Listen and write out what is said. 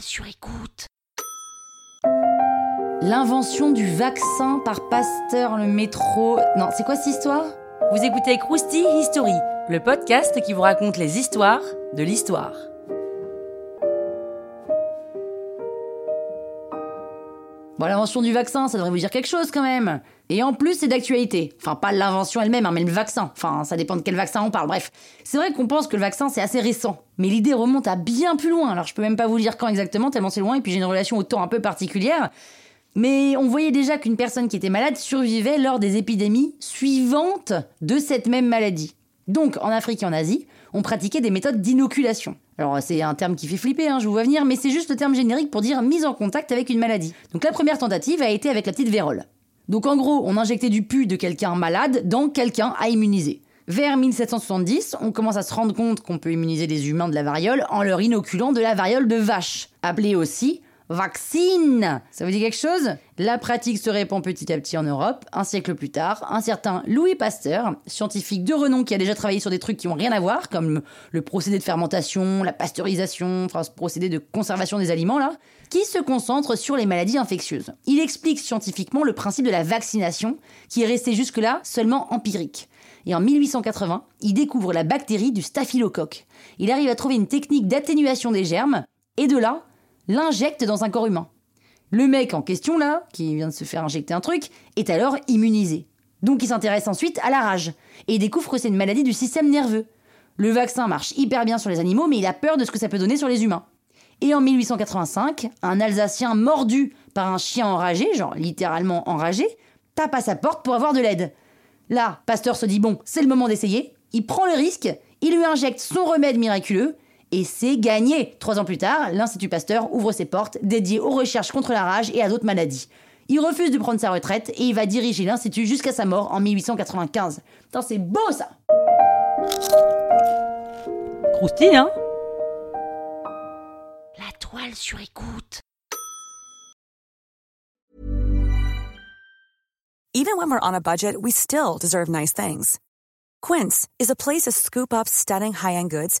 sur écoute. L'invention du vaccin par Pasteur, le métro. Non, c'est quoi cette histoire? Vous écoutez Krusty History, le podcast qui vous raconte les histoires de l'histoire. L'invention du vaccin, ça devrait vous dire quelque chose quand même. Et en plus, c'est d'actualité. Enfin, pas l'invention elle-même, hein, mais le vaccin. Enfin, ça dépend de quel vaccin on parle. Bref, c'est vrai qu'on pense que le vaccin, c'est assez récent. Mais l'idée remonte à bien plus loin. Alors, je peux même pas vous dire quand exactement, tellement c'est loin, et puis j'ai une relation au temps un peu particulière. Mais on voyait déjà qu'une personne qui était malade survivait lors des épidémies suivantes de cette même maladie. Donc, en Afrique et en Asie, on pratiquait des méthodes d'inoculation. Alors, c'est un terme qui fait flipper, hein, je vous vois venir, mais c'est juste le terme générique pour dire mise en contact avec une maladie. Donc, la première tentative a été avec la petite vérole. Donc, en gros, on injectait du pu de quelqu'un malade dans quelqu'un à immuniser. Vers 1770, on commence à se rendre compte qu'on peut immuniser des humains de la variole en leur inoculant de la variole de vache, appelée aussi vaccine. Ça vous dit quelque chose? La pratique se répand petit à petit en Europe. Un siècle plus tard, un certain Louis Pasteur, scientifique de renom qui a déjà travaillé sur des trucs qui n'ont rien à voir, comme le procédé de fermentation, la pasteurisation, enfin ce procédé de conservation des aliments là, qui se concentre sur les maladies infectieuses. Il explique scientifiquement le principe de la vaccination, qui est resté jusque-là seulement empirique. Et en 1880, il découvre la bactérie du staphylocoque. Il arrive à trouver une technique d'atténuation des germes, et de là, l'injecte dans un corps humain. Le mec en question là, qui vient de se faire injecter un truc, est alors immunisé. Donc il s'intéresse ensuite à la rage, et découvre que c'est une maladie du système nerveux. Le vaccin marche hyper bien sur les animaux, mais il a peur de ce que ça peut donner sur les humains. Et en 1885, un Alsacien mordu par un chien enragé, genre littéralement enragé, tape à sa porte pour avoir de l'aide. Là, Pasteur se dit bon, c'est le moment d'essayer. Il prend le risque, il lui injecte son remède miraculeux, et c'est gagné. Trois ans plus tard, l'Institut Pasteur ouvre ses portes, dédiées aux recherches contre la rage et à d'autres maladies. Il refuse de prendre sa retraite et il va diriger l'Institut jusqu'à sa mort en 1895. Putain, c'est beau ça Croustille, hein? La toile sur écoute. Even when we're on a budget, we still deserve nice things. Quince is a place to scoop up stunning high-end goods